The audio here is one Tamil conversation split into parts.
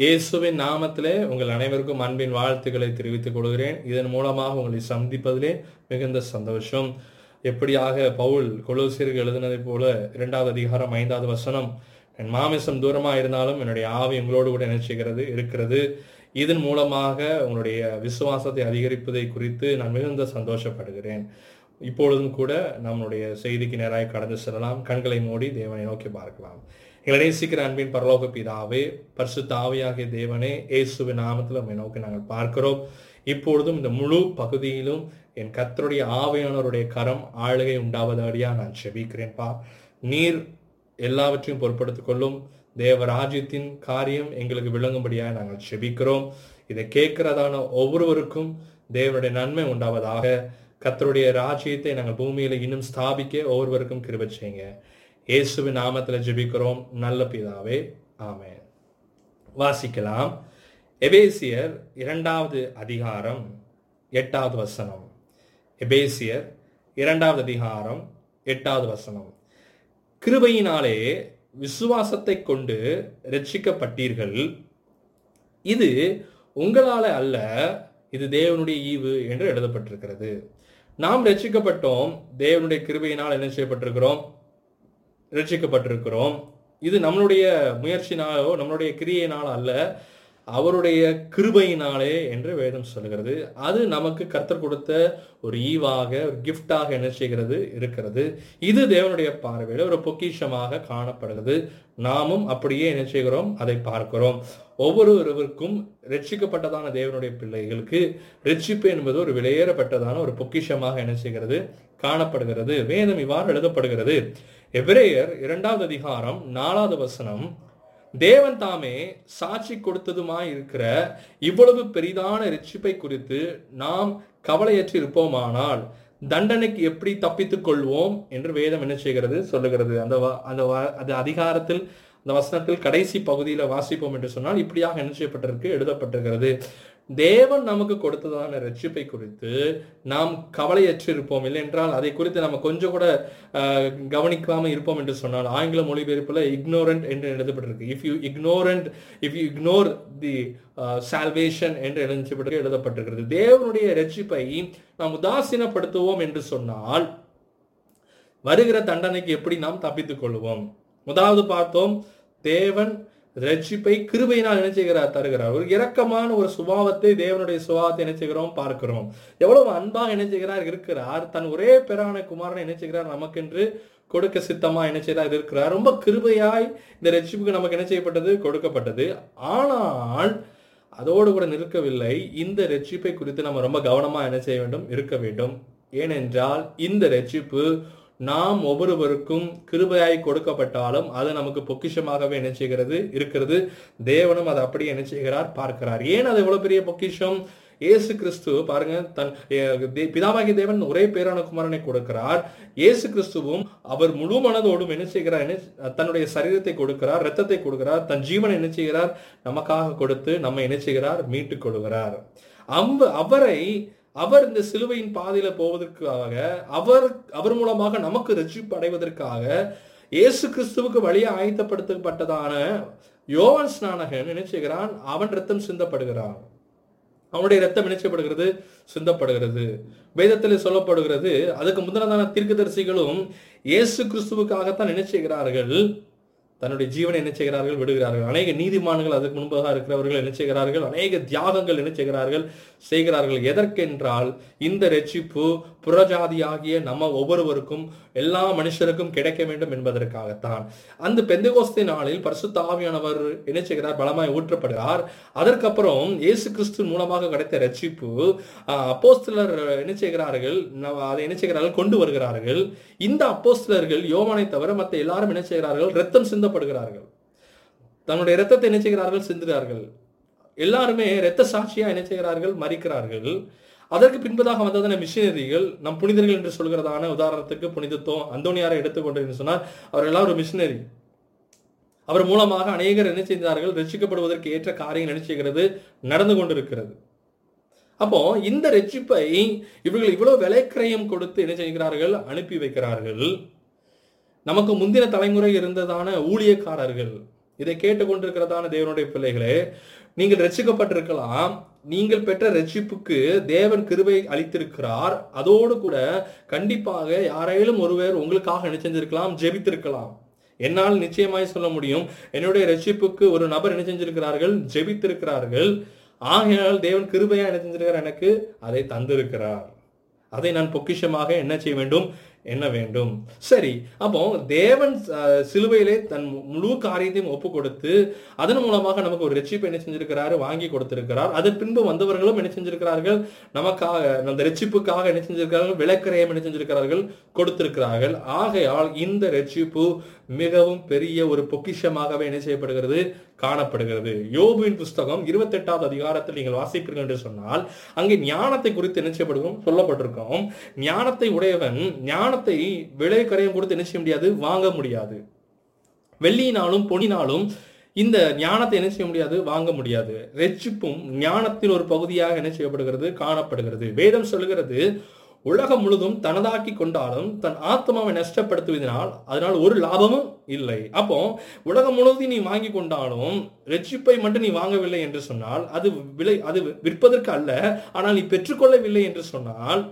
இயேசுவின் நாமத்திலே உங்கள் அனைவருக்கும் அன்பின் வாழ்த்துக்களை தெரிவித்துக் கொள்கிறேன். இதன் மூலமாக உங்களை சந்திப்பதிலே மிகுந்த சந்தோஷம். எப்படியாக பவுல் கொலோசியர்கள் எழுதினதை போல இரண்டாவது அதிகாரம் ஐந்தாவது வசனம் என் மாமிசம் தூரமாக இருந்தாலும் என்னுடைய ஆவி உங்களோடு கூட நினைச்சுகிறது இருக்கிறது. இதன் மூலமாக உங்களுடைய விசுவாசத்தை அதிகரிப்பதை குறித்து நான் மிகுந்த சந்தோஷப்படுகிறேன். இப்பொழுதும் கூட நம்முடைய செய்திக்கு நேராக கடந்து செல்லலாம். கண்களை மூடி தேவனை நோக்கி பார்க்கலாம். எங்களை நேசிக்கிற அன்பின் பரலோக பிதாவே பரிசு தாவையாகிய தேவனே இயேசுவின் நாமத்தில் உம்மை நோக்கி நாங்கள் பார்க்கிறோம். இப்பொழுதும் இந்த முழு பகுதியிலும் என் கத்தருடைய ஆவையானவருடைய கரம் ஆளுகை உண்டாவதடியாக நான் செபிக்கிறேன்ப்பா நீர் எல்லாவற்றையும் பொருட்படுத்திக் கொள்ளும் தேவராஜ்யத்தின் காரியம் எங்களுக்கு விளங்கும்படியாக நாங்கள் செபிக்கிறோம். இதை கேட்கிறதான ஒவ்வொருவருக்கும் தேவனுடைய நன்மை உண்டாவதாக கத்தருடைய ராஜ்யத்தை நாங்கள் பூமியில இன்னும் ஸ்தாபிக்க ஒவ்வொருவருக்கும் கிருப செய்யுங்க. இயேசுவின் நாமத்தில் ஜெபிக்கிறோம். நல்ல பிதாவே ஆமென். வாசிக்கலாம். எபேசியர் இரண்டாவது அதிகாரம் எட்டாவது வசனம். எபேசியர் இரண்டாவது அதிகாரம் எட்டாவது வசனம். கிருபையினாலே விசுவாசத்தை கொண்டு ரட்சிக்கப்பட்டீர்கள் இது உங்களால அல்ல இது தேவனுடைய ஈவு என்று எழுதப்பட்டிருக்கிறது. நாம் ரட்சிக்கப்பட்டோம் தேவனுடைய கிருபையினால் என்ன செய்யப்பட்டிருக்கிறோம்? ரட்சிக்கப்பட்டிருக்கிறோம் இது நம்மளுடைய முயற்சினாலோ நம்மளுடைய கிரியையினால் அல்ல அவருடைய கிருபையினாலே என்று வேதம் சொல்கிறது. அது நமக்கு கர்த்தர் கொடுத்த ஒரு ஈவாக ஒரு கிஃப்டாக என்ன செய்கிறது? இருக்கிறது. இது தேவனுடைய பார்வையில் ஒரு பொக்கிஷமாக காணப்படுகிறது. நாமும் அப்படியே என்ன செய்கிறோம்? அதை பார்க்கிறோம். ஒவ்வொருவருக்கும் ரட்சிக்கப்பட்டதான தேவனுடைய பிள்ளைகளுக்கு ரட்சிப்பு என்பது ஒரு விலையேறப்பட்டதான ஒரு பொக்கிஷமாக என்ன செய்கிறது? காணப்படுகிறது. வேதம் இவ்வாறு எழுதப்படுகிறது. எபிரேயர் இரண்டாவது அதிகாரம் நாலாவது வசனம் தேவன் தாமே சாட்சி கொடுத்ததுமாய் இருக்கிற இவ்வளவு பெரிதான ரட்சிப்பை குறித்து நாம் கவலையற்று இருப்போமானால் தண்டனைக்கு எப்படி தப்பித்துக் கொள்வோம்? என்று வேதம் என்ன செய்கிறது? சொல்லுகிறது. அந்த அந்த வ- அந்த அதிகாரத்தில் அந்த வசனத்தில் கடைசி பகுதியில் வாசிப்போம் என்று சொன்னால் இப்படியாக என்ன செய்யப்பட்டிருக்கு? எழுதப்பட்டிருக்கிறது. தேவன் நமக்கு கொடுத்ததான ரட்சிப்பை குறித்து நாம் கவலையற்று இருப்போம் இல்லை என்றால் அதை குறித்து நம்ம கொஞ்சம் கூட ஆஹ், இருப்போம் என்று சொன்னால் ஆங்கில மொழிபெயர்ப்பில் இக்னோரண்ட் என்று எழுதப்பட்டிருக்கு. If you ignorant if you ignore the salvation என்று எழுதப்பட்டு எழுதப்பட்டிருக்கிறது. தேவனுடைய ரட்சிப்பை நாம் உதாசீனப்படுத்துவோம் என்று சொன்னால் வருகிற தண்டனைக்கு எப்படி நாம் தப்பித்துக் கொள்வோம்? முதலாவது பார்த்தோம் தேவன் ரட்சிப்பை கிருபையினால் என்ன செய்கிறார்? தருகிறார். ஒரு இரக்கமான ஒரு சுபாவத்தை தேவனுடைய சுபாவத்தை நினைச்சுகிறோம் செய்கிறோம்? பார்க்கிறோம். எவ்வளவு அன்பாக நினைச்சுகிறார் இருக்கிறார். தன் ஒரே பேரான குமாரனை நினைச்சுகிறார் நமக்கென்று கொடுக்க சித்தமா நினைச்சுகிறார் செய்கிறார் இருக்கிறார். ரொம்ப கிருபையாய் இந்த ரட்சிப்புக்கு நமக்கு என்ன செய்யப்பட்டது? கொடுக்கப்பட்டது. ஆனால் அதோடு கூட நிற்கவில்லை. இந்த ரட்சிப்பை குறித்து நம்ம ரொம்ப கவனமா என்ன செய்ய வேண்டும்? இருக்க வேண்டும். ஏனென்றால் இந்த ரட்சிப்பு நாம் ஒவ்வொருவருக்கும் கிருபையாய் கொடுக்கப்பட்டாலும் அது நமக்கு பொக்கிஷமாகவே என்ன செய்கிறது? இருக்கிறது. தேவனும் அதை அப்படியே என்ன செய்கிறார்? பார்க்கிறார். ஏன் அது எவ்வளவு பெரிய பொக்கிஷம்? இயேசு கிறிஸ்து பாருங்க தன் அஹ், தேவன் ஒரே பேரான குமாரனை கொடுக்கிறார். இயேசு கிறிஸ்துவும் அவர் முழு மனதோடும் என்ன செய்கிறார்? என்ன தன்னுடைய சரீரத்தை கொடுக்கிறார் ரத்தத்தை கொடுக்கிறார் தன் ஜீவனை என்ன செய்கிறார்? நமக்காக கொடுத்து நம்ம என்ன செய்கிறார்? மீட்டுக் கொள்கிறார். அம்பு அவரை அவர் இந்த சிலுவையின் பாதையில போவதற்காக அவர் அவர் மூலமாக நமக்கு ரட்சிப்பு அடைவதற்காக இயேசு கிறிஸ்துவுக்கு வழியை ஆயத்தப்படுத்தப்பட்டதான யோவன் ஸ்நானகன் நினைச்சுகிறான் அவன் ரத்தம் சிந்தப்படுகிறான். அவனுடைய ரத்தம் நினைச்சப்படுகிறது சிந்தப்படுகிறது. வேதத்தில் சொல்லப்படுகிறது அதுக்கு முந்தினதான தீர்க்கதரிசிகளும் இயேசு கிறிஸ்துவுக்காகத்தான் நினைச்சுகிறார்கள் தன்னுடைய ஜீவனை என்ன செய்கிறார்கள்? விடுகிறார்கள். அநேக நீதிமான்கள் அதுக்கு முன்பாக இருக்கிறவர்கள் என்ன செய்கிறார்கள்? அநேக தியாகங்கள் என்ன செய்கிறார்கள்? செய்கிறார்கள். எதற்கென்றால் இந்த ரட்சிப்பு புறஜாதியாகிய நம்ம ஒவ்வொருவருக்கும் எல்லா மனுஷருக்கும் கிடைக்க வேண்டும் என்பதற்காகத்தான். அந்த பெந்தகோஸ்தி நாளில் பரிசுத்தாவியானவர் என்ன செய்கிறார்? பலமாய் ஊற்றப்படுகிறார். அதற்கப்புறம் இயேசு கிறிஸ்து மூலமாக கிடைத்த ரட்சிப்பு அப்போஸ்தலர் என்ன செய்கிறார்கள்? அதை என்ன செய்கிறார்கள்? கொண்டு வருகிறார்கள். இந்த அப்போஸ்தலர்கள் யோவானை தவிர மற்ற எல்லாரும் என்ன செய்கிறார்கள்? ரத்தம் சிந்த சிந்தப்படுகிறார்கள். தன்னுடைய ரத்தத்தை என்ன செய்கிறார்கள்? சிந்துகிறார்கள். எல்லாருமே இரத்த சாட்சியா என்ன செய்கிறார்கள்? மறிக்கிறார்கள். அதற்கு பின்பதாக வந்ததான மிஷினரிகள் நம் புனிதர்கள் என்று சொல்கிறதான உதாரணத்துக்கு புனிதத்துவம் அந்தோனியாரை எடுத்துக்கொண்டு சொன்னால் அவர் எல்லாம் ஒரு மிஷினரி. அவர் மூலமாக அநேகர் என்ன செய்தார்கள்? ரட்சிக்கப்படுவதற்கு ஏற்ற காரியம் நினைச்சுகிறது நடந்து கொண்டிருக்கிறது. அப்போ இந்த ரட்சிப்பை இவர்கள் இவ்வளவு விலைக்கிரயம் கொடுத்து என்ன செய்கிறார்கள்? அனுப்பி வைக்கிறார்கள். நமக்கு முந்தின தலைமுறை இருந்ததான ஊழியக்காரர்கள் இதை கேட்டுக்கொண்டிருக்கிறதான தேவனுடைய பிள்ளைகளே நீங்கள் ரட்சிக்கப்பட்டிருக்கலாம். நீங்கள் பெற்ற ரட்சிப்புக்கு தேவன் கிருபை அளித்திருக்கிறார். அதோடு கூட கண்டிப்பாக யாரேலும் ஒருவர் உங்களுக்காக என்ன செஞ்சிருக்கலாம்? ஜெபித்திருக்கலாம். என்னால் நிச்சயமாய் சொல்ல முடியும். என்னுடைய ரட்சிப்புக்கு ஒரு நபர் என்ன செஞ்சிருக்கிறார்கள்? ஜெபித்திருக்கிறார்கள். ஆகையால் தேவன் கிருபையா என்ன செஞ்சிருக்கிறார் எனக்கு? அதை தந்திருக்கிறார். அதை நான் பொக்கிஷமாக என்ன செய்ய வேண்டும்? என்ன வேண்டும்? சரி அப்போ தேவன் சிலுவையிலே தன் முழு காரியத்தையும் ஒப்பு கொடுத்து அதன் மூலமாக நமக்கு ஒரு ரட்சிப்பை என்ன செஞ்சிருக்கிறாரு? வாங்கி கொடுத்திருக்கிறார். அதன் பின்பு வந்தவர்களும் என்ன செஞ்சிருக்கிறார்கள்? நமக்காக அந்த ரட்சிப்புக்காக என்ன செஞ்சிருக்கிறார்கள்? விளக்கரையம் என்ன செஞ்சிருக்கிறார்கள்? கொடுத்திருக்கிறார்கள். ஆகையால் இந்த ரட்சிப்பு மிகவும் பெரிய ஒரு பொக்கிஷமாகவே என்ன செய்யப்படுகிறது? காணப்படுகிறது. யோபுவின் புஸ்தகம் இருபத்தெட்டாவது அதிகாரத்தில் நீங்கள் வாசிப்பீர்கள் என்று சொன்னால் அங்கே ஞானத்தை குறித்து என்ன செய்யப்படுகும் சொல்லப்பட்டிருக்கோம். ஞானத்தை உடையவன் ஞானத்தை விலை கரையம் கொடுத்து என்ன செய்ய முடியாது? வாங்க முடியாது. வெள்ளியினாலும் பொன்னினாலும் இந்த ஞானத்தை என்ன செய்ய முடியாது? வாங்க முடியாது. ரெச்சிப்பும் ஞானத்தின் ஒரு பகுதியாக என்ன செய்யப்படுகிறது? காணப்படுகிறது. வேதம் சொல்கிறது உலகம் முழுதும் தனதாக்கி கொண்டாலும் தன் ஆத்மாவை நஷ்டப்படுத்துவதனால் அதனால் ஒரு லாபமும் இல்லை. அப்போ உலகம் முழுவதும் நீ வாங்கி கொண்டாலும் ரெச்சிப்பை மட்டும் நீ வாங்கவில்லை என்று சொன்னால் அது விலை அது விற்பதற்கு அல்ல. ஆனால் நீ பெற்றுக்கொள்ளவில்லை என்று சொன்னால்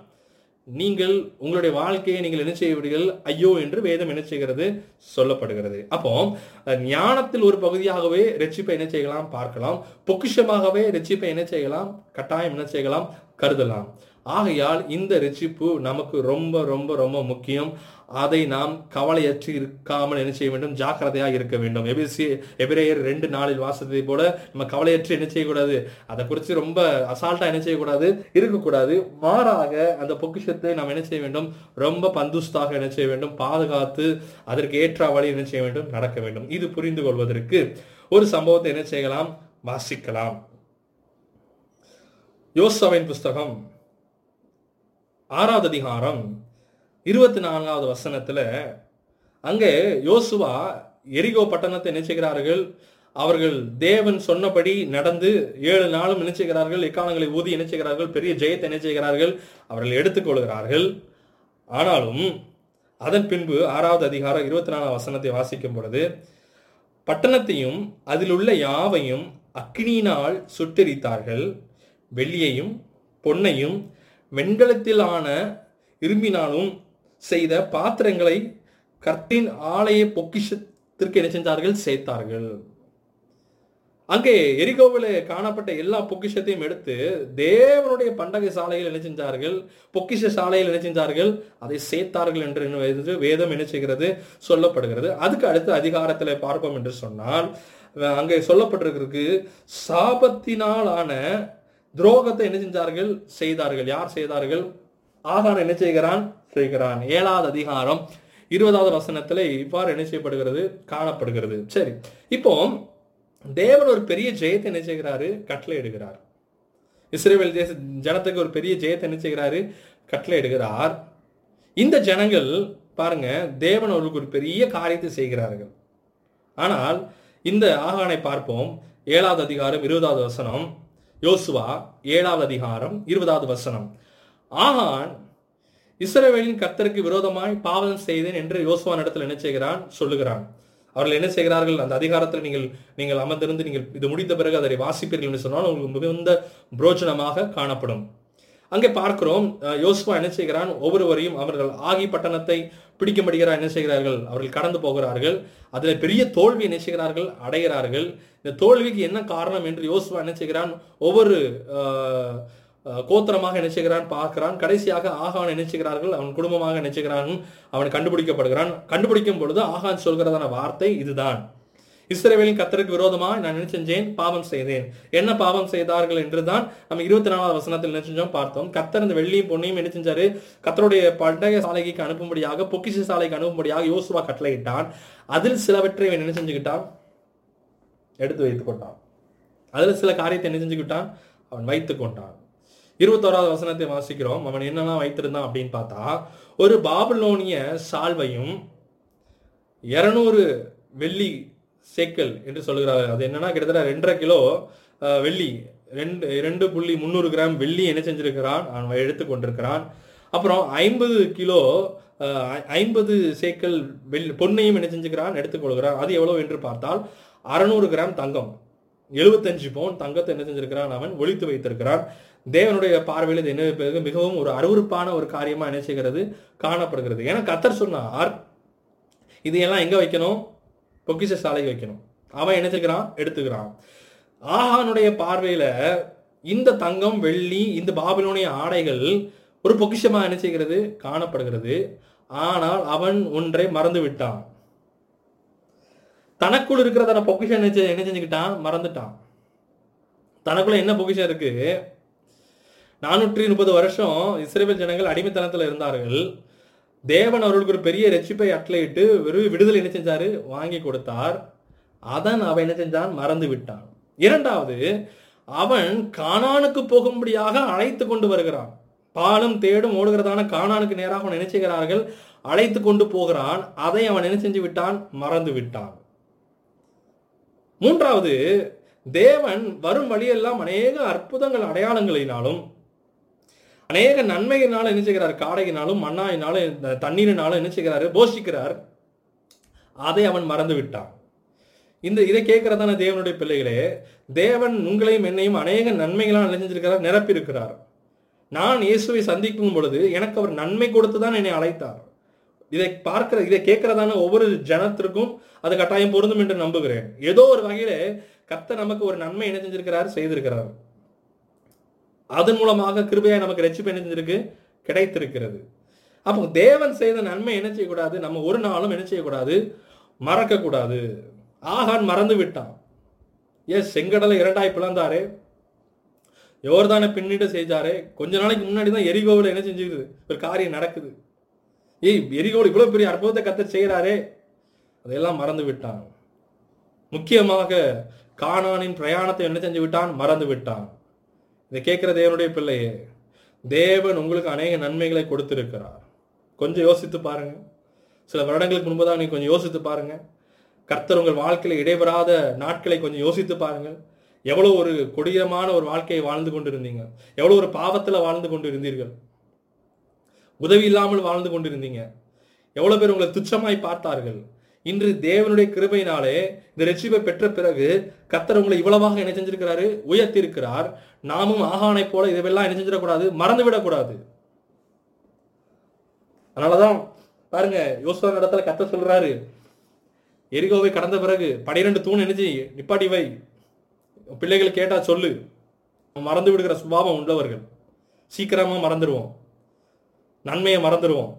நீங்கள் உங்களுடைய வாழ்க்கையை நீங்கள் என்ன செய்வீர்கள்? ஐயோ என்று வேதம் என்ன செய்கிறது? சொல்லப்படுகிறது. அப்போ ஞானத்தில் ஒரு பகுதியாகவே ரெச்சிப்பை என்ன செய்யலாம்? பார்க்கலாம். பொக்கிஷமாகவே ரெச்சிப்பை என்ன செய்யலாம்? கட்டாயம் என்ன செய்யலாம்? கருதலாம். ஆகையால் இந்த ரெச்சிப்பு நமக்கு ரொம்ப ரொம்ப ரொம்ப முக்கியம். அதை நாம் கவலையற்று இருக்காமல் என்ன செய்ய வேண்டும்? ஜாக்கிரதையாக இருக்க வேண்டும். எபிசி எபிரேயர் ரெண்டு நாளில் வாசத்தை போல நம்ம கவலையற்று என்ன செய்யக்கூடாது? அதை குறித்து ரொம்ப அசால்ட்டாக என்ன செய்யக்கூடாது? இருக்கக்கூடாது. மாறாக அந்த பொக்கிஷத்தை நாம் என்ன செய்ய வேண்டும்? ரொம்ப பந்துஸ்தாக என்ன செய்ய வேண்டும்? பாதுகாத்து அதற்கு ஏற்ற வழி என்ன செய்ய வேண்டும்? நடக்க வேண்டும். இது புரிந்து கொள்வதற்கு ஒரு சம்பவத்தை என்ன செய்யலாம்? வாசிக்கலாம். யோசவின் புஸ்தகம் ஆறாவது அதிகாரம் இருபத்தி நான்காவது வசனத்துல அங்கே யோசுவா எரிகோ பட்டணத்தை நினைச்சுகிறார்கள். அவர்கள் தேவன் சொன்னபடி நடந்து ஏழு நாளும் நினைச்சுகிறார்கள். எக்காலங்களை ஊதி நினைச்சுகிறார்கள். பெரிய ஜெயத்தை நினைச்சுகிறார்கள். அவர்கள் எடுத்துக்கொள்கிறார்கள். ஆனாலும் அதன் பின்பு ஆறாவது அதிகாரம் இருபத்தி நாலாம் வசனத்தை வாசிக்கும் பொழுது பட்டணத்தையும் அதில் உள்ள யாவையும் அக்னியினால் சுட்டெரித்தார்கள். வெள்ளியையும் பொன்னையும் வெண்கலத்திலான இரும்பினாலும் செய்த பாத்திரங்களை கர்த்தின் ஆலய பொக்கிஷத்திற்கு என்ன செஞ்சார்கள்? சேர்த்தார்கள். அங்கே எரிகோவில் காணப்பட்ட எல்லா பொக்கிஷத்தையும் எடுத்து தேவனுடைய பண்டகை சாலையில் என்ன செஞ்சார்கள்? பொக்கிஷ சாலையில் என்ன செஞ்சார்கள்? அதை சேர்த்தார்கள் என்று வேதம் என்ன செய்கிறது? சொல்லப்படுகிறது. அதுக்கு அடுத்த அதிகாரத்தில் பார்ப்போம் என்று சொன்னால் அங்கே சொல்லப்பட்டிருக்கு சாபத்தினாலான துரோகத்தை என்ன செஞ்சார்கள்? செய்தார்கள். யார் செய்தார்கள்? ஆகான் என்ன செய்கிறான்? செய்கிறான். ஏழாவது அதிகாரம் இருபதாவது வசனத்துல இவ்வாறு என்ன செய்யப்படுகிறது? காணப்படுகிறது. சரி. இப்போ தேவன் ஒரு பெரிய ஜெயத்தை என்ன செய்கிறாரு? கட்டளை எடுக்கிறார் இஸ்ரேல் தேச ஜனத்துக்கு ஒரு பெரிய ஜெயத்தை என்ன செய்கிறாரு? கட்டளை எடுகிறார் இந்த ஜனங்கள் பாருங்க தேவன் அவர்களுக்கு ஒரு பெரிய காரியத்தை செய்கிறார்கள். ஆனால் இந்த ஆகானை பார்ப்போம். ஏழாவது அதிகாரம் இருபதாவது வசனம். யோசுவா ஏழாவது அதிகாரம் இருபதாவது வசனம். ஆகான் இஸ்ரேவேலின் கர்த்தருக்கு விரோதமாய் பாவம் செய்தேன் என்று யோசுவா இடத்துல என்ன செய்கிறான்? சொல்லுகிறான். அவர்கள் என்ன செய்கிறார்கள்? அந்த அதிகாரத்தில் நீங்கள் நீங்கள் அமர்ந்திருந்து நீங்கள் இது முடித்த பிறகு அதை வாசிப்பீர்கள் என்று சொன்னால் உங்களுக்கு மிகுந்த புரோஜனமாக காணப்படும். அங்கே பார்க்கிறோம் யோசுவா என்ன செய்கிறான்? ஒவ்வொருவரையும் அவர்கள் ஆகி பட்டணத்தை பிடிக்கும்படிகிறா என்ன செய்கிறார்கள்? அவர்கள் கடந்து போகிறார்கள். அதில் பெரிய தோல்வி என்ன செய்கிறார்கள்? அடைகிறார்கள். இந்த தோல்விக்கு என்ன காரணம் என்று யோசுவா என்ன செய்கிறான்? ஒவ்வொரு கோத்திரமாக நினைச்சுகிறான் பார்க்கிறான். கடைசியாக ஆகான் நினைச்சுகிறார்கள் அவன் குடும்பமாக நினைச்சுகிறான் அவன் கண்டுபிடிக்கப்படுகிறான். கண்டுபிடிக்கும் பொழுது ஆகான் சொல்கிறதான வார்த்தை இதுதான். இஸ்ரேவேலின் கத்தருக்கு விரோதமாக நான் என்ன செஞ்சேன்? பாவம் செய்தேன். என்ன பாவம் செய்தார்கள் என்று தான் நம்ம இருபத்தி நாலாவது வசனத்தில் என்ன செஞ்சோம்? பார்த்தோம். கத்தர் இந்த வெள்ளியும் பொண்ணையும் என்ன செஞ்சாரு? கத்தருடைய பண்டக சாலைக்கு அனுப்பும்படியாக பொக்கிஷ சாலைக்கு அனுப்பும்படியாக யோசுவா கட்டளையிட்டான் அதில் சிலவற்றை இவன் என்ன செஞ்சுக்கிட்டான்? எடுத்து வைத்துக் கொண்டான். அதில் சில காரியத்தை என்ன செஞ்சுக்கிட்டான்? அவன் வைத்துக் கொண்டான். இருபத்தோராவது வசனத்தை வாசிக்கிறோம். அவன் என்னெல்லாம் வைத்திருந்தான் அப்படின்னு பார்த்தா ஒரு பாபிலோனிய சால்வையும் இருநூறு வெள்ளி சேக்கல் என்று சொல்லுகிறார். அது என்னன்னா கிட்டத்தட்ட ரெண்டரை கிலோ வெள்ளி. ரெண்டு ரெண்டு புள்ளி முந்நூறு கிராம் வெள்ளி என்ன செஞ்சிருக்கிறான்? அவன் எடுத்து கொண்டிருக்கிறான். அப்புறம் ஐம்பது கிலோ ஐம்பது சேக்கல் வெள்ளி பொன்னையும் என்ன செஞ்சுக்கிறான்? எடுத்துக்கொள்கிறான் அது எவ்வளவு என்று பார்த்தால் அறநூறு கிராம் தங்கம். எழுபத்தஞ்சு பவுன் தங்கத்தை என்ன செஞ்சிருக்கிறான் அவன்? ஒழித்து வைத்திருக்கிறான். தேவனுடைய பார்வையில் இது என்ன மிகவும் ஒரு அருவருப்பான ஒரு காரியமா என்ன செய்கிறது? காணப்படுகிறது. ஏன்னா கத்தர் சொன்னார் இதையெல்லாம் எங்க வைக்கணும்? பொக்கிஷ சாலைக்கு வைக்கணும். அவன் என்ன செய்கிறான் எடுத்துக்கிறான். ஆஹானுடைய பார்வையில இந்த தங்கம் வெள்ளி இந்த பாபிலோனிய ஆடைகள் ஒரு பொக்கிஷமா என்ன செய்கிறது? காணப்படுகிறது. ஆனால் அவன் ஒன்றை மறந்து விட்டான். தனக்குள் இருக்கிறதான பொக்கிஷம் என்ன என்ன செஞ்சுக்கிட்டான்? மறந்துட்டான். தனக்குள்ள என்ன பொக்கிஷம் இருக்கு? நானூற்றி முப்பது வருஷம் இஸ்ரேல் ஜனங்கள் அடிமைத்தனத்தில் இருந்தார்கள். தேவன் அவர்களுக்கு ஒரு பெரிய ரட்சிப்பை அட்லையிட்டு வெறும் விடுதலை என்ன செஞ்சாரு? வாங்கி கொடுத்தார். அதன் அவன் என்ன செஞ்சான்? மறந்து விட்டான். இரண்டாவது அவன் காணானுக்கு போகும்படியாக அழைத்து கொண்டு வருகிறான். பாலும் தேடும் ஓடுகிறதான காணானுக்கு நேராக அவன் நினைச்சுகிறார்கள் அழைத்து கொண்டு போகிறான். அதை அவன் என்ன செஞ்சு விட்டான்? மறந்து விட்டான். மூன்றாவது தேவன் வரும் வழியெல்லாம் அநேக அற்புதங்கள் அடையாளங்களினாலும் அநேக நன்மையினாலும் என்ன செய்கிறார்? காடையினாலும் மண்ணாயினாலும் இந்த தண்ணீரினாலும் என்ன செய்கிறாரு? போஷிக்கிறார். அதை அவன் மறந்து விட்டான். இந்த இதை கேட்கறதான தேவனுடைய பிள்ளைகளே தேவன் உங்களையும் என்னையும் அநேக நன்மைகளால் நினைஞ்சிருக்கிறார் நிரப்பியிருக்கிறார். நான் இயேசுவை சந்திக்கும் பொழுது எனக்கு அவர் நன்மை கொடுத்து தான் என்னை அழைத்தார். இதை பார்க்கிற இதை கேட்கறதான ஒவ்வொரு ஜனத்திற்கும் அது கட்டாயம் பொருந்தும் என்று நம்புகிறேன். ஏதோ ஒரு வகையில கத்த நமக்கு ஒரு நன்மை என்ன செஞ்சிருக்கிறார்? செய்திருக்கிறார். அதன் மூலமாக கிருபையாக நமக்கு ரட்சிப்பு என்ன கிடைத்திருக்கிறது. அப்போ தேவன் செய்த நன்மை என்ன செய்யக்கூடாது? நம்ம ஒரு நாளும் என்ன செய்யக்கூடாது? மறக்கக்கூடாது. ஆகான் மறந்து விட்டான். எஸ் செங்கடலை இரண்டாய் பிளந்தாரே. யோர்தானை பின்னிட்டு செய்தாரே. கொஞ்ச நாளைக்கு முன்னாடி தான் எரிகோவில் என்ன செஞ்சுக்குது ஒரு காரியம் நடக்குது. ஏய் எரிகோவில் இவ்வளோ பெரிய அற்புதத்தை கத்த செய்கிறாரே அதையெல்லாம் மறந்து விட்டான். முக்கியமாக காணானின் பிரயாணத்தை என்ன செஞ்சு விட்டான்? மறந்து விட்டான். இதை கேட்கிற தேவனுடைய பிள்ளையே தேவன் உங்களுக்கு அநேக நன்மைகளை கொடுத்திருக்கிறார். கொஞ்சம் யோசித்து பாருங்க. சில வருடங்களுக்கு முன்பதாக நீங்கள் கொஞ்சம் யோசித்து பாருங்க. கர்த்தர் உங்கள் வாழ்க்கையில் இடைபெறாத நாட்களை கொஞ்சம் யோசித்து பாருங்கள். எவ்வளோ ஒரு கொடூரமான ஒரு வாழ்க்கையை வாழ்ந்து கொண்டிருந்தீங்க. எவ்வளோ ஒரு பாவத்தில் வாழ்ந்து கொண்டு இருந்தீர்கள் உதவி இல்லாமல் வாழ்ந்து கொண்டிருந்தீங்க. எவ்வளோ பேர் உங்களை துச்சமாய் பார்த்தார்கள். இன்று தேவனுடைய கிருபையினாலே இந்த ரட்சிப்பை பெற்ற பிறகு கத்தர் உங்களை இவ்வளவாக என்ன செஞ்சிருக்கிறாரு உயர்த்தி இருக்கிறார் நாமும் ஆகானை போல இதுவெல்லாம் என்ன செஞ்சிடக்கூடாது மறந்து விடக்கூடாது அதனாலதான் பாருங்க யோசுவா இடத்துல கத்த சொல்றாரு எரிகோவை கடந்த பிறகு பனிரெண்டு தூண் நினைச்சு நிப்பாட்டிவை நிப்பாட்டி வை. பிள்ளைகள் கேட்டா சொல்லு. மறந்து விடுகிற சுபாவம் உள்ளவர்கள். சீக்கிரமா மறந்துடுவோம் நன்மையை மறந்துடுவோம்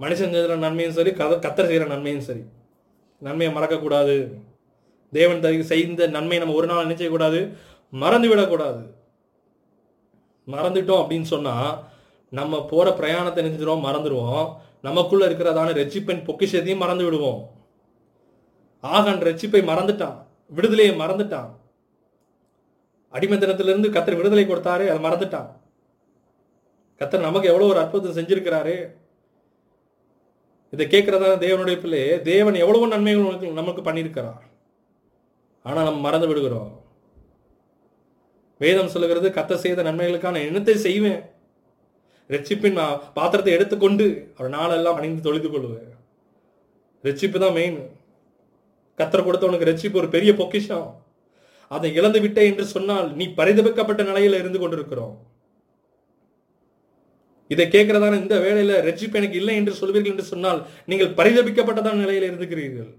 மனுஷன் செய்கிற நன்மையும் சரி கத கத்தர் செய்கிற நன்மையும் சரி. நன்மையை மறக்கக்கூடாது. தேவன் தரி- செய்த நன்மையை நம்ம ஒரு நாள் நினைச்சக்கூடாது மறந்து விடக்கூடாது. மறந்துட்டோம் அப்படின்னு சொன்னால் நம்ம போகிற பிரயாணத்தை நினைச்சிடுவோம் மறந்துடுவோம் நமக்குள்ளே இருக்கிறதான ரெச்சிப்பின் பொக்கிஷத்தையும் மறந்து விடுவோம். ஆகான் ரட்சிப்பை மறந்துட்டான். விடுதலையை மறந்துட்டான். அடிமைத்தனத்திலிருந்து கத்தர் விடுதலை கொடுத்தாரு அதை மறந்துட்டான். கத்தர் நமக்கு எவ்வளோ ஒரு அற்புதம் செஞ்சிருக்கிறாரு. இதை கேட்குறதா தேவனுடைய பிள்ளையே தேவன் எவ்வளவோ நன்மைகள் உனக்கு நமக்கு பண்ணியிருக்கிறார். ஆனால் நம்ம மறந்து விடுகிறோம். வேதம் சொல்லுகிறது கத்த செய்த நன்மைகளுக்கான எண்ணத்தை செய்வேன். ரட்சிப்பின் பாத்திரத்தை எடுத்துக்கொண்டு அவர் நாளெல்லாம் அணிந்து தொழுது கொள்வேன். ரட்சிப்பு தான் மெயின் கத்தரை கொடுத்தவனுக்கு ரட்சிப்பு ஒரு பெரிய பொக்கிஷம். அதை இழந்து விட்டே என்று சொன்னால் நீ பரிதபிக்கப்பட்ட நிலையில இருந்து கொண்டிருக்கிறோம். இதை கேட்கிறதான இந்த வேலையில ரட்சிப்பு எனக்கு இல்லை என்று சொல்வீர்கள் என்று சொன்னால் நீங்கள் பரிதபிக்கப்பட்டதான நிலையில இருந்துக்கிறீர்கள்.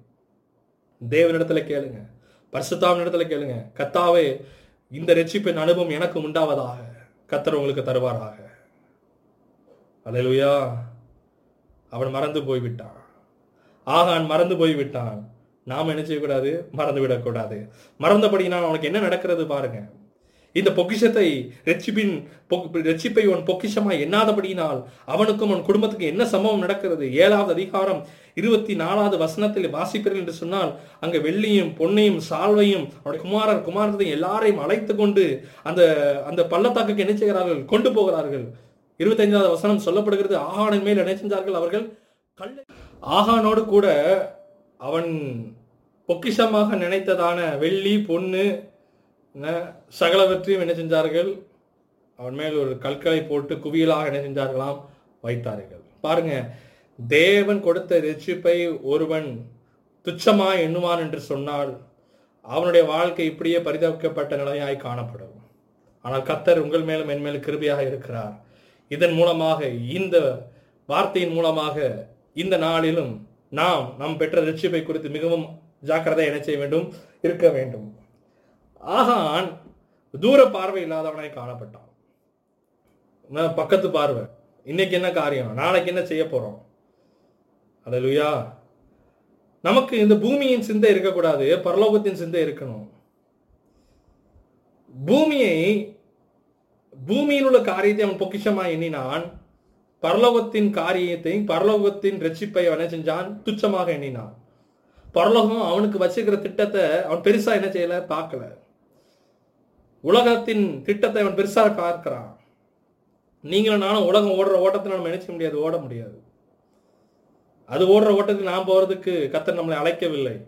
தேவனிடத்துல கேளுங்க. பரிசுத்தாவின் இடத்துல கேளுங்க. கத்தாவே இந்த ரட்சிப்பின் அனுபவம் எனக்கு உண்டாவதாக. கத்தர் உங்களுக்கு தருவாராக. அலையலுயா அவன் மறந்து போய்விட்டான். ஆகான் மறந்து போய்விட்டான். நாம் என்ன செய்யக்கூடாது? மறந்து விடக்கூடாது மறந்தபடினால் அவனுக்கு என்ன நடக்கிறது பாருங்க. இந்த பொக்கிஷத்தை ரட்சிப்பின் பொக்- ரட்சிப்பை உன் பொக்கிஷமாய் எண்ணாதபடியினால் அவனுக்கும் உன் குடும்பத்துக்கு என்ன சம்பவம் நடக்கிறது? ஏழாவது அதிகாரம் இருபத்தி நாலாவது வசனத்தில் வாசிப்பீர்கள் என்று சொன்னால் அங்கே வெள்ளியும் பொன்னையும் சால்வையும் அவருடைய குமாரர் குமாரத்தையும் எல்லாரையும் அழைத்து கொண்டு அந்த அந்த பள்ளத்தாக்குக்கு என்ன செய்கிறார்கள்? கொண்டு போகிறார்கள். இருபத்தைந்தாவது வசனம் சொல்லப்படுகிறது ஆகானின் மேல் என்ன செஞ்சார்கள் அவர்கள்? கல் ஆகானோடு கூட அவன் பொக்கிஷமாக நினைத்ததான வெள்ளி பொண்ணு சகலவற்றையும் என்ன செஞ்சார்கள்? அவன் மேல் ஒரு கற்களை போட்டு குவியலாக என்ன செஞ்சார்களாம்? வைத்தார்கள். பாருங்க தேவன் கொடுத்த ரட்சிப்பை ஒருவன் துச்சமாக எண்ணுவான் என்று சொன்னால் அவனுடைய வாழ்க்கை இப்படியே பரிதவிக்கப்பட்ட நிலையாய் காணப்படும். ஆனால் கத்தர் உங்கள் மேலும் என் மேலும் கிருபியாக இருக்கிறார். இதன் மூலமாக இந்த வார்த்தையின் மூலமாக இந்த நாளிலும் நாம் நாம் பெற்ற ரட்சிப்பை குறித்து மிகவும் ஜாக்கிரதை என்ன செய்ய வேண்டும்? இருக்க வேண்டும். ஆகான் தூர பார்வை இல்லாதவனாய் காணப்பட்டான். பக்கத்து பார்வை. இன்னைக்கு என்ன காரியம்? நாளைக்கு என்ன செய்ய போறோம்? அடலுயா நமக்கு இந்த பூமியின் சிந்தை இருக்கக்கூடாது பரலோகத்தின் சிந்தை இருக்கணும். பூமியை பூமியில் உள்ள காரியத்தை அவன் பொக்கிஷமாக எண்ணினான். பரலோகத்தின் காரியத்தை பரலோகத்தின் ரட்சிப்பை அவன் என்ன செஞ்சான்? துச்சமாக எண்ணினான். பரலோகம் அவனுக்கு வச்சிருக்கிற திட்டத்தை அவன் பெருசா என்ன செய்யல? பார்க்கல. உலகத்தின் திட்டத்தை அவன் பெருசாக பார்க்கிறான். நீங்களும் நானும் உலகம் ஓடுற ஓட்டத்தை நம்ம நினைச்ச முடியாது ஓட முடியாது. அது ஓடுற ஓட்டத்தில் நாம் போகிறதுக்கு கத்தர் நம்மளை அழைக்கவில்லை.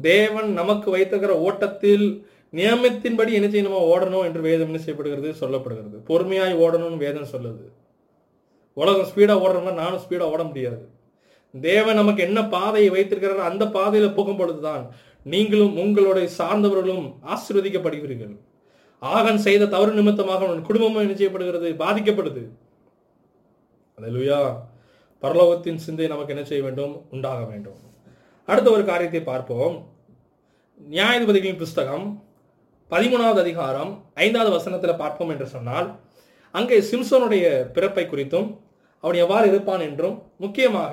தேவன் நமக்கு வைத்திருக்கிற ஓட்டத்தில் நியமத்தின்படி என்ன செய்யணுமா ஓடணும் என்று வேதம் என்ன செய்யப்படுகிறது? சொல்லப்படுகிறது. பொறுமையாய் ஓடணும்னு வேதம் சொல்லுது. உலகம் ஸ்பீடாக ஓடுறோம்னா நானும் ஸ்பீடாக ஓட முடியாது. தேவன் நமக்கு என்ன பாதையை வைத்திருக்கிறாரோ அந்த பாதையில் போகும் பொழுதுதான் நீங்களும் உங்களுடைய சார்ந்தவர்களும் ஆசிர்வதிக்கப்படுகிறீர்கள். ஆகன் செய்த தவறு நிமித்தமாக அவன் குடும்பமும் என்ன செய்யப்படுகிறது? பாதிக்கப்படுது. அதுலுயா பரலோகத்தின் சிந்தை நமக்கு என்ன செய்ய வேண்டும்? உண்டாக வேண்டும். அடுத்த ஒரு காரியத்தை பார்ப்போம். நியாயாதிபதிகளின் புஸ்தகம் பதிமூணாவது அதிகாரம் ஐந்தாவது வசனத்தில் பார்ப்போம் என்று சொன்னால் அங்கே சிம்சோனுடைய பிறப்பை குறித்தும் அவன் எவ்வாறு இருப்பான் என்றும் முக்கியமாக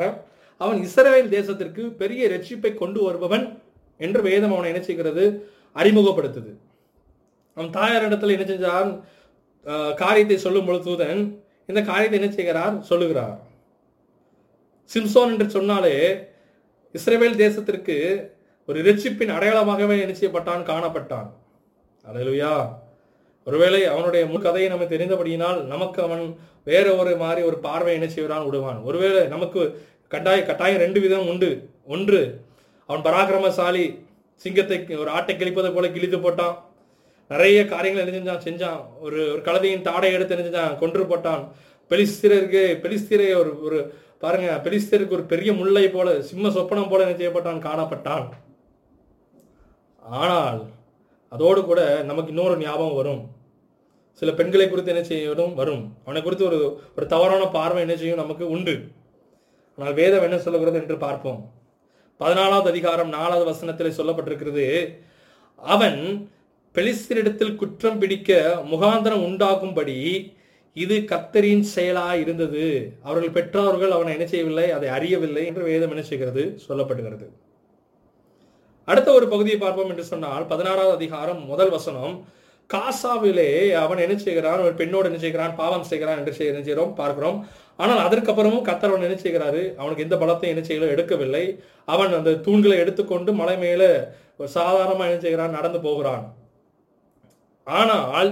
அவன் இஸ்ரேல் தேசத்திற்கு பெரிய ரட்சிப்பை கொண்டு வருபவன் என்று வேதம் அவனை என்ன செய்கிறது? அறிமுகப்படுத்துது. அவன் தாயாரிடத்தில் என்ன செஞ்சார் காரியத்தை சொல்லும் பொழுது தூதன் இந்த காரியத்தை என்ன செய்கிறார்? சொல்லுகிறார். சிம்சோன் என்று சொன்னாலே இஸ்ரேல் தேசத்திற்கு ஒரு இரட்சிப்பின் அடையாளமாகவே என்ன செய்யப்பட்டான்? காணப்பட்டான். அலையலுயா ஒருவேளை அவனுடைய முன் கதையை நம்ம தெரிந்தபடியினால் நமக்கு அவன் வேற ஒரு மாதிரி ஒரு பார்வை என்ன செய்வான் விடுவான். ஒருவேளை நமக்கு கட்டாய கட்டாயம் ரெண்டு விதம் உண்டு. ஒன்று அவன் பராக்கிரமசாலி சிங்கத்தை ஒரு ஆட்டை கிழிப்பதை போல கிழித்து போட்டான். நிறைய காரியங்கள் என்ன செஞ்சான். செஞ்சான் ஒரு ஒரு கழுதையின் தாடை எடுத்து என்ன செஞ்சான் கொன்று போட்டான். பெலிஸ்திரருக்கு பெலிஸ்திரை ஒரு ஒரு பாருங்க பெலிஸ்தீருக்கு ஒரு பெரிய முல்லை போல சிம்ம சொப்பனம் போல என்ன செய்யப்பட்டான்? காணப்பட்டான். ஆனால் அதோடு கூட நமக்கு இன்னொரு ஞாபகம் வரும். சில பெண்களை குறித்து என்ன செய்யணும் வரும். அவனை குறித்து ஒரு ஒரு தவறான பார்வை என்ன செய்யும் நமக்கு உண்டு. ஆனால் வேதம் என்ன சொல்லுகிறது என்று பார்ப்போம். பதினாலாவது அதிகாரம் நாலாவது வசனத்தில் சொல்லப்பட்டிருக்கிறது அவன் பெலிஸ்தரிடத்தில் குற்றம் பிடிக்க முகாந்திரம் உண்டாகும்படி இது கத்தரின் செயலாய் இருந்தது. அவர்கள் பெற்றோர்கள் அவனை என்ன செய்யவில்லை அதை அறியவில்லை என்று வேதம் என்ன செய்கிறது? சொல்லப்படுகிறது. அடுத்த ஒரு பகுதியை பார்ப்போம் என்று சொன்னால் பதினாறாவது அதிகாரம் முதல் வசனம். காசாவிலே அவன் என்ன செய்கிறான்? ஒரு பெண்ணோடு என்ன செய்கிறான்? பாவம் செய்கிறான் என்று செய்ய- என்ன செய்கிறோம்? பார்க்கிறோம். ஆனால் அதற்கப்புறமும் கத்தர் அவன் என்ன செய்கிறாரு? அவனுக்கு எந்த பலத்தையும் என்ன செய்யல எடுக்கவில்லை. அவன் அந்த தூண்களை எடுத்துக்கொண்டு மலை மேல ஒரு சாதாரணமா என்ன செய்கிறான்? நடந்து போகிறான். ஆனால்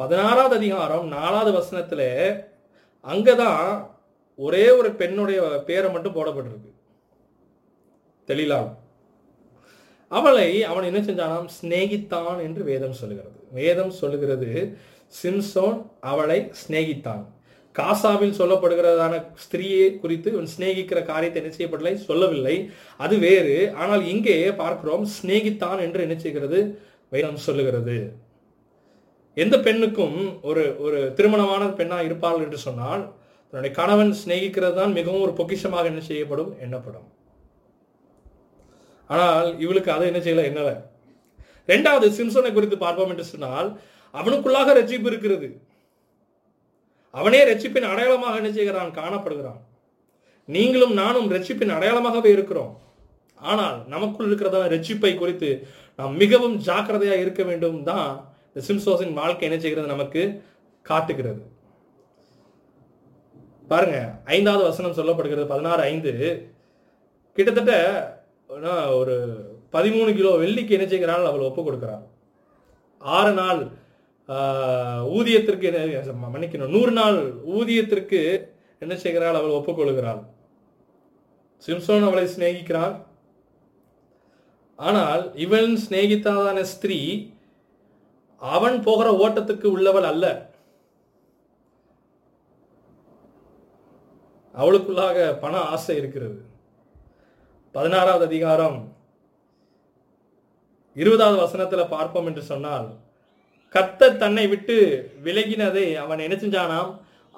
பதினாறாவது அதிகாரம் நாலாவது வசனத்தில் அங்கே தான் ஒரே ஒரு பெண்ணுடைய பேரை மட்டும் போடப்பட்டிருக்கு. தெளிலாம். அவளை அவன் என்ன செஞ்சானாம்? சிநேகித்தான் என்று வேதம் சொல்லுகிறது. வேதம் சொல்லுகிறது சிம்சோன் அவளை சிநேகித்தான். காசாவில் சொல்லப்படுகிறதான ஸ்திரீயை குறித்து இவன் சிநேகிக்கிற காரியத்தை என்ன செய்யப்படலை? சொல்லவில்லை. அது வேறு. ஆனால் இங்கே பார்க்கிறோம் சிநேகித்தான் என்று என்ன செய்கிறது? வேதம் சொல்லுகிறது. எந்த பெண்ணுக்கும் ஒரு ஒரு திருமணமான பெண்ணாக இருப்பாள் என்று சொன்னால் தன்னுடைய கணவன் சிநேகிக்கிறது தான் மிகவும் ஒரு பொக்கிஷமாக என்ன செய்யப்படும்? எண்ணப்படும். ஆனால் இவளுக்கு அதை என்ன செய்யல? என்னல ரெண்டாவது சிம்சனை குறித்து பார்ப்போம் என்று சொன்னால் அவனுக்குள்ளாக ரட்சிப்பு இருக்கிறது. அவனே ரட்சிப்பின் அடையாளமாக என்ன செய்கிறான்? காணப்படுகிறான். நீங்களும் நானும் ரட்சிப்பின் அடையாளமாகவே இருக்கிறோம். ஆனால் நமக்குள் இருக்கிறதான ரட்சிப்பை குறித்து நாம் மிகவும் ஜாக்கிரதையா இருக்க வேண்டும் தான் இந்த சிம்சோஸின் வாழ்க்கை என்ன செய்கிறது நமக்கு காட்டுகிறது. பாருங்க ஐந்தாவது வசனம் சொல்லப்படுகிறது பதினாறு ஐந்து. கிட்டத்தட்ட ஒரு பதிமூணு கிலோ வெள்ளிக்கு என்ன செய்கிறாள்? அவள் ஒப்பு கொடுக்கிறாள். ஆறு நாள் ஊதியத்திற்கு என்ன மன்னிக்கணும் நூறு நாள் ஊதியத்திற்கு என்ன செய்கிறாள்? அவள் ஒப்புக்கொள்கிறாள் சிம்சோன் அவளை சிநேகிக்கிறாள் ஆனால் இவன் சிநேகிதாதான ஸ்திரீ அவன் போகிற ஓட்டத்துக்கு உள்ளவள் அல்ல. அவளுக்குள்ளாக பண ஆசை இருக்கிறது. பதினாறாவது அதிகாரம். இருபதாவது வசனத்துல பார்ப்போம் என்று சொன்னால் கர்த்தர் தன்னை விட்டு விலகினதை அவன் என்ன செஞ்சானாம்?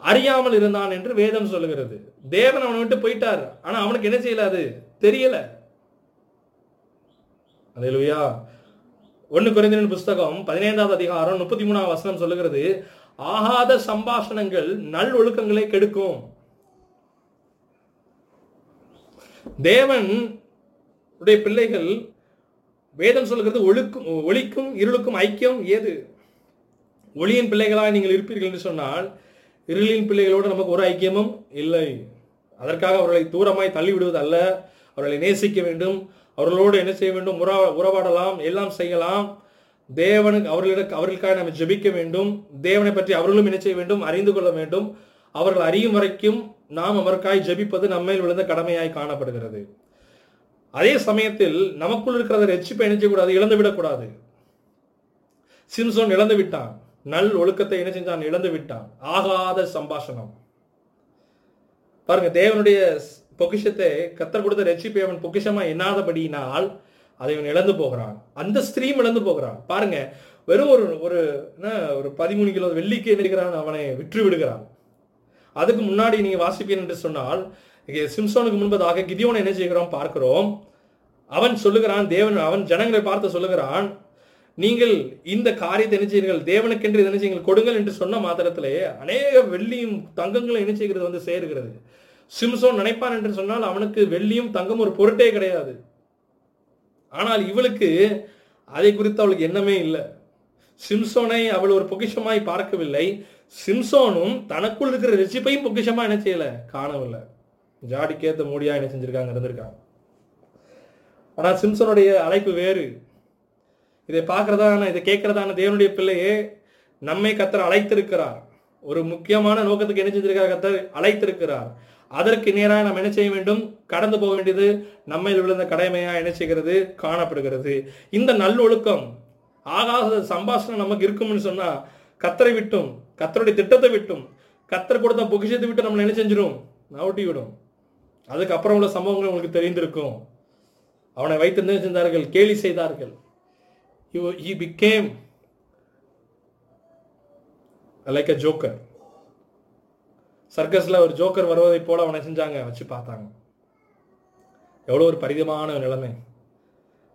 அறியாமல் இருந்தான் என்று வேதம் சொல்லுகிறது. தேவன் அவனை விட்டு போயிட்டார். ஆனா அவனுக்கு என்ன செய்யல அது? தெரியல. அல்லேலூயா ஒன்று குறைந்தின் புஸ்தகம் பதினைந்தாவது அதிகாரம் முப்பத்தி மூணாம் வசனம் சொல்லுகிறது ஆகாத சம்பாஷணங்கள் நல் ஒழுக்கங்களை கெடுக்கும். தேவன் உடைய பிள்ளைகள் வேதம் சொல்கிறது ஒழுக்கும் ஒளிக்கும் இருளுக்கும் ஐக்கியம் ஏது? ஒளியின் பிள்ளைகளாக நீங்கள் இருப்பீர்கள் என்று சொன்னால் இருளின் பிள்ளைகளோடு நமக்கு ஒரு ஐக்கியமும் இல்லை. அதற்காக அவர்களை தூரமாய் தள்ளிவிடுவது அல்ல அவர்களை நேசிக்க வேண்டும். அவர்களோடு என்ன செய்ய வேண்டும்? உறா உறவாடலாம் எல்லாம் செய்யலாம். தேவனுக்கு அவர்களிட அவர்களுக்காக நம்ம ஜெபிக்க வேண்டும். தேவனை பற்றி அவர்களும் என்ன செய்ய வேண்டும்? அறிந்து கொள்ள வேண்டும். அவர்கள் அறியும் வரைக்கும் நாம் அவருக்காய் ஜெபிப்பது நம்மேல் விழுந்த கடமையாய் காணப்படுகிறது. அதே சமயத்தில் நமக்குள் இருக்கிறத ரட்சிப்பை என்ன செய்யக்கூடாது? இழந்து விடக்கூடாது. சிம்சோன் இழந்து விட்டான். நல் ஒழுக்கத்தை என்ன செஞ்சான்? இழந்து விட்டான். ஆகாத சம்பாஷணம். பாருங்க தேவனுடைய பொக்கிஷத்தை கத்தர் கொடுத்த ரட்சிப்பை அவன் பொக்கிஷமா எண்ணாதபடியினால் அதை அவன் இழந்து போகிறான். அந்த ஸ்திரீம் இழந்து போகிறான். பாருங்க வெறும் ஒரு ஒரு என்ன ஒரு பதிமூணு கிலோ வெள்ளிக்கு என்ன அவனை விற்று விடுகிறான். அதுக்கு முன்னாடி நீங்க வாசிப்பீன் என்று சொன்னால் இங்கே சிம்சோனுக்கு முன்பதாக கிதியோனை என்ன செய்கிறோம் பார்க்கிறோம். அவன் சொல்லுகிறான் தேவன் அவன் ஜனங்களை பார்த்து சொல்லுகிறான் நீங்கள் இந்த காரியத்தை என்ன செய்யுங்கள் தேவனுக்கென்று இதை என்ன செய்யுங்கள் கொடுங்கள் என்று சொன்ன மாத்திரத்திலே அநேக வெள்ளியும் தங்கங்களும் என்ன செய்கிறது வந்து சேருகிறது. சிம்சோன் நினைப்பான் என்று சொன்னால் அவனுக்கு வெள்ளியும் தங்கம் ஒரு பொருட்டே கிடையாது. ஆனால் இவளுக்கு அதை குறித்து அவளுக்கு எண்ணமே இல்லை. சிம்சோனை அவள் ஒரு பொக்கிஷமாய் பார்க்கவில்லை. சிம்சோனும் தனக்குள் இருக்கிற ரசிப்பையும் பொக்கிஷமா என்ன செய்யல? காணவில்லை. ஜாடிக்கேத்த மூடியா என்ன செஞ்சிருக்காங்க இருந்திருக்காங்க. ஆனா சிம்சனுடைய அழைப்பு வேறு. இதை பார்க்கறதான இதை கேட்கறதான தேவனுடைய பிள்ளையே நம்மை கத்தர் அழைத்திருக்கிறார். ஒரு முக்கியமான நோக்கத்துக்கு என்ன செஞ்சிருக்கார் கத்தர்? அழைத்திருக்கிறார். அதற்கு நேராக நாம் என்ன செய்ய வேண்டும்? கடந்து போக வேண்டியது நம்மை விழுந்த கடமையாக என்ன செய்கிறது? காணப்படுகிறது. இந்த நல்லொழுக்கம் ஆகாத சம்பாஷணம் நமக்கு இருக்கும்னு சொன்னா கத்தரை விட்டும் கத்தருடைய திட்டத்தை விட்டும் கத்தர் கொடுத்த பொக்கிஷத்தை விட்டு நம்மளை என்ன செஞ்சிடும் நவட்டி விடும். அதுக்கப்புறம் உள்ள சம்பவங்கள் உங்களுக்கு தெரிந்திருக்கும். அவனை வைத்து என்ன செஞ்சார்கள்? கேலி செய்தார்கள். He became like a joker சர்க்கஸில் ஒரு ஜோக்கர் வருவதை போல அவனை செஞ்சாங்க வச்சு பார்த்தாங்க. எவ்வளோ ஒரு பரிதமான நிலைமை.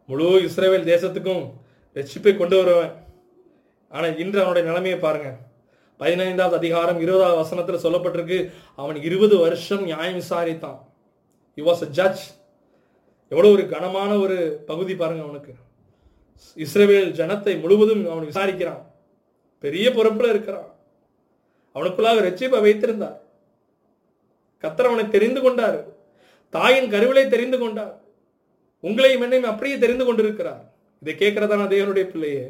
முழு இஸ்ரேவேல் தேசத்துக்கும் ரட்சிப்பை கொண்டு வருவேன் ஆனால் இன்று அவனுடைய நிலைமையை பாருங்கள் பதினைந்தாவது அதிகாரம் இருபதாவது வசனத்தில் சொல்லப்பட்டிருக்கு அவன் இருபது வருஷம் நியாயம் விசாரித்தான். இ வாஸ் அ ஜட்ஜ் எவ்வளோ ஒரு கனமான ஒரு பகுதி பாருங்க அவனுக்கு. இஸ்ரேவேல் ஜனத்தை முழுவதும் அவன் விசாரிக்கிறான். பெரிய பொறுப்பில் இருக்கிறான். அவனுக்குள்ளாக ரட்சிப்பை வைத்திருந்தார். கத்தர் அவனை தெரிந்து கொண்டார். தாயின் கருவிலை தெரிந்து கொண்டார். உங்களையும் என்னையும் அப்படியே தெரிந்து கொண்டிருக்கிறார். இதை கேட்கிறதான தேவனுடைய பிள்ளையே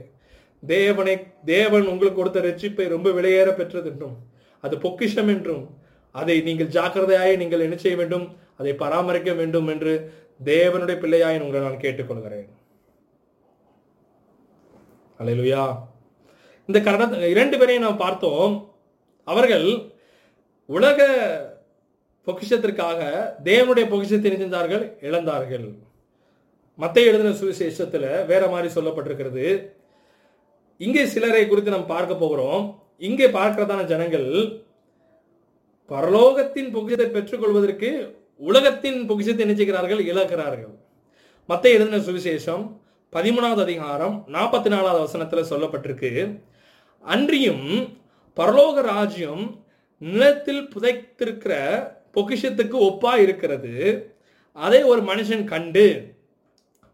தேவனை தேவன் உங்களுக்கு கொடுத்த ரட்சிப்பை ரொம்ப விலையேற பெற்றது என்றும் அது பொக்கிஷம் என்றும் அதை நீங்கள் ஜாக்கிரதையாய் நீங்கள் என்ன செய்ய வேண்டும் அதை பராமரிக்க வேண்டும் என்று தேவனுடைய பிள்ளையாய் உங்களை நான் கேட்டுக்கொள்கிறேன். அலையிலுயா இந்த கரண இரண்டு பேரையும் நாம் பார்த்தோம். அவர்கள் உலக பொக்கிஷத்திற்காக தேவனுடைய பொக்கிஷத்தை செஞ்சார்கள் இழந்தார்கள். மத்திய எழுதின சுவிசேஷத்தில் வேற மாதிரி சொல்லப்பட்டிருக்கிறது. இங்கே சிலரை குறித்து நாம் பார்க்க போகிறோம். இங்கே பார்க்கிறதான ஜனங்கள் பரலோகத்தின் பொக்கிஷத்தை பெற்றுக்கொள்வதற்கு உலகத்தின் பொக்கிஷத்தை நினைச்சுக்கிறார்கள் இழக்கிறார்கள். மத்த எழுதின சுவிசேஷம் பதிமூணாவது அதிகாரம் நாற்பத்தி நாலாவது வசனத்தில் சொல்லப்பட்டிருக்கு. அன்றியும் பரலோக ராஜ்யம் நிலத்தில் புதைத்திருக்கிற பொக்கிஷத்துக்கு ஒப்பா இருக்கிறது. அதை ஒரு மனுஷன் கண்டு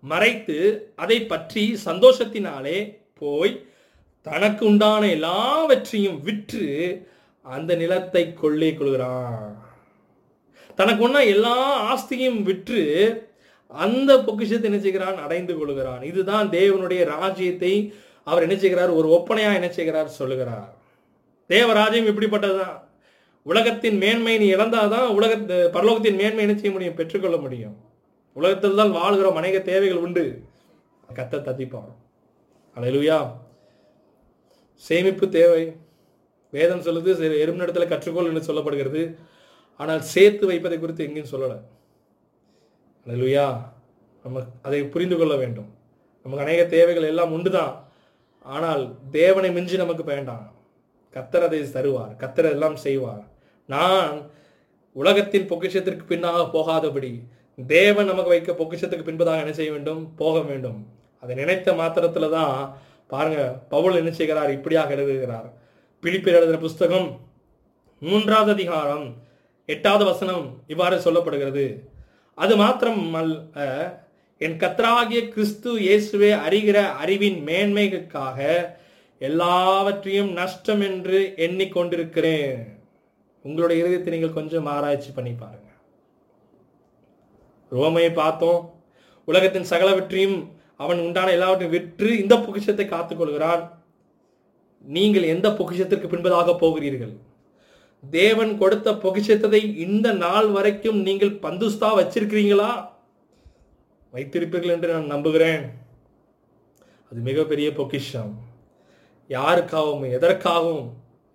மறைத்து அதை பற்றி சந்தோஷத்தினாலே போய் தனக்கு உண்டான எல்லாவற்றையும் விற்று அந்த நிலத்தை கொள்ளை கொள்கிறான். தனக்கு ஒன்றா எல்லா ஆஸ்தியும் விற்று அந்த பொக்கிஷத்தை நினைச்சுக்கிறான் அடைந்து கொள்கிறான். இதுதான் தேவனுடைய ராஜ்யத்தை அவர் நினைச்சுக்கிறார் ஒரு ஒப்பனையா நினைச்சுக்கிறார் சொல்லுகிறார். தேவராஜ்யம் இப்படிப்பட்டதுதான் உலகத்தின் மேன்மை நீ இழந்தாதான் உலக பரலோகத்தின் மேன்மை என்ன செய்ய முடியும்? பெற்றுக்கொள்ள முடியும். உலகத்தில் தான் வாழ்கிறோம். அநேக தேவைகள் உண்டு. கத்த தத்திப்பான் அலையிலுயா. சேமிப்பு தேவை. வேதம் சொல்லுது எறும்பினிடத்துல கற்றுக்கொள் என்று சொல்லப்படுகிறது. ஆனால் சேர்த்து வைப்பதை குறித்து எங்கேயும் சொல்லலை. அலையிலுயா. நம்ம அதை புரிந்து கொள்ள வேண்டும். நமக்கு அநேக தேவைகள் எல்லாம் உண்டு தான் ஆனால் தேவனை மிஞ்சி நமக்கு வேண்டாம். கத்தர் அதை தருவார். கத்தர் எல்லாம் செய்வார். நான் உலகத்தின் பொக்கிஷத்திற்கு பின்னாக போகாதபடி தேவன் நமக்கு வைக்க பொக்கிஷத்துக்கு பின்பதாக என்ன செய்ய வேண்டும்? போக வேண்டும். அதை நினைத்த மாத்திரத்துல தான் பாருங்க பவுல் என்ன செய்கிறார்? இப்படியாக எழுதுகிறார். பிலிப்பில் எழுதுகிற புஸ்தகம் மூன்றாவது அதிகாரம் எட்டாவது வசனம் இவ்வாறு சொல்லப்படுகிறது. அது மாத்திரம் அல்ல என் கத்தராகிய கிறிஸ்து இயேசுவே அறிகிற அறிவின் மேன்மைக்காக எல்லாவற்றையும் நஷ்டம் என்று எண்ணிக்கொண்டிருக்கிறேன். உங்களுடைய இருதயத்தை நீங்கள் கொஞ்சம் ஆராய்ச்சி பண்ணி பாருங்க. ரோமையை பார்த்தோம். உலகத்தின் சகலவற்றையும் அவன் உண்டான எல்லாவற்றையும் விற்று இந்த பொக்கிஷத்தை காத்துக்கொள்கிறான் நீங்கள் எந்த பொக்கிஷத்திற்கு பின்பதாக போகிறீர்கள்? தேவன் கொடுத்த பொக்கிஷத்தை இந்த நாள் வரைக்கும் நீங்கள் பந்துஸ்தா வச்சிருக்கிறீங்களா? வைத்திருப்பீர்கள் என்று நான் நம்புகிறேன். அது மிகப்பெரிய பொக்கிஷம். யாருக்காகவும் எதற்காகவும்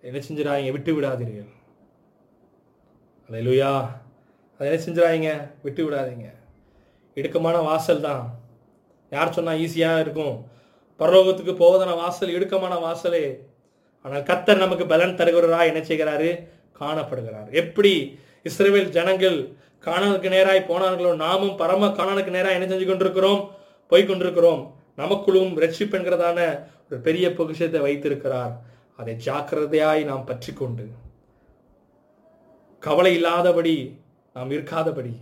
என்ன செஞ்சிடாங்க விட்டு விடாதீர்கள் அலையிலுயா. அதை என்ன செஞ்சிடாதீங்க? விட்டு விடாதீங்க. இடுக்கமான வாசல் தான். யார் சொன்னால் ஈஸியாக இருக்கும். பரலோகத்துக்கு போவதான வாசல் இடுக்கமான வாசலே. ஆனால் கத்தர் நமக்கு பலன் தருகிறாரா என்ன செய்கிறாரு? காணப்படுகிறார். எப்படி? இஸ்ரேல் ஜனங்கள் காணலுக்கு நேராய் போனார்களோ நாமும் பரம காணலுக்கு நேராக என்ன செஞ்சு கொண்டிருக்கிறோம்? போய்கொண்டிருக்கிறோம் நமக்குள்ளும் ரட்சிப்பு என்கிறதான ஒரு பெரிய பொக்கிஷத்தை வைத்திருக்கிறார். அதை ஜாக்கிரதையாய் நாம் பற்றி கொண்டு கவலை இல்லாதபடி நாம் இருக்காதபடி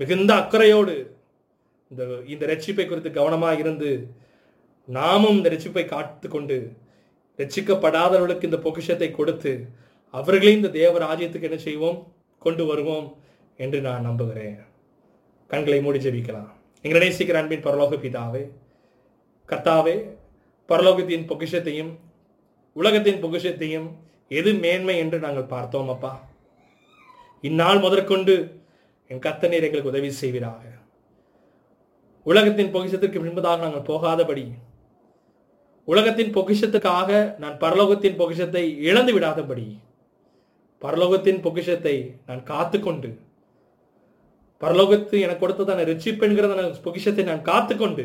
மிகுந்த அக்கறையோடு இந்த இந்த ரட்சிப்பை குறித்து கவனமாக இருந்து நாமும் இந்த ரட்சிப்பை காத்து கொண்டு ரட்சிக்கப்படாதவர்களுக்கு இந்த பொக்கிஷத்தை கொடுத்து அவர்களையும் இந்த தேவ ராஜ்யத்துக்கு என்ன செய்வோம்? கொண்டு வருவோம் என்று நான் நம்புகிறேன். கண்களை மூடி ஜெபிக்கலாம். எங்கள் நேசிக்கிற அன்பின் பரலோக பிதாவே கர்த்தாவே பரலோகத்தின் பொக்கிஷத்தையும் உலகத்தின் பொக்கிஷத்தையும் எது மேன்மை என்று நாங்கள் பார்த்தோம் அப்பா. இந்நாள் முதற்கொண்டு என் கத்தநீர் எங்களுக்கு உதவி செய்வீராக. உலகத்தின் பொக்கிஷத்திற்கு பின்பதாக நாங்கள் போகாதபடி உலகத்தின் பொக்கிஷத்துக்காக நான் பரலோகத்தின் பொக்கிஷத்தை இழந்து விடாதபடி பரலோகத்தின் பொக்கிஷத்தை நான் காத்துக்கொண்டு பரலோகத்து எனக்கு கொடுத்ததான ரட்சிப்பு என்கிறதான பொக்கிஷத்தை நான் காத்துக்கொண்டு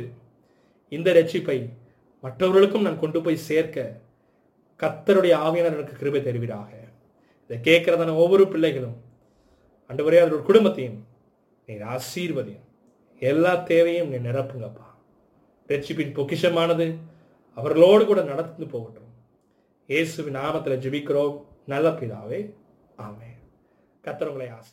இந்த ரட்சிப்பை மற்றவர்களுக்கும் நான் கொண்டு போய் சேர்க்க கத்தருடைய ஆவியானவர் எனக்கு கிருபை தருவீராக. இதை கேட்கிறதான ஒவ்வொரு பிள்ளைகளும் அண்டவரே அதோட குடும்பத்தையும் நீர் ஆசீர்வதியும். எல்லா தேவையும் நீ நிரப்புங்கப்பா. ரட்சிப்பின் பொக்கிஷமானது அவர்களோடு கூட நடந்து போகட்டும். இயேசுவின் நாமத்தில் ஜெபிக்கிறோம். நல்ல பிதாவே ஆமே கத்தர் ஆசீர்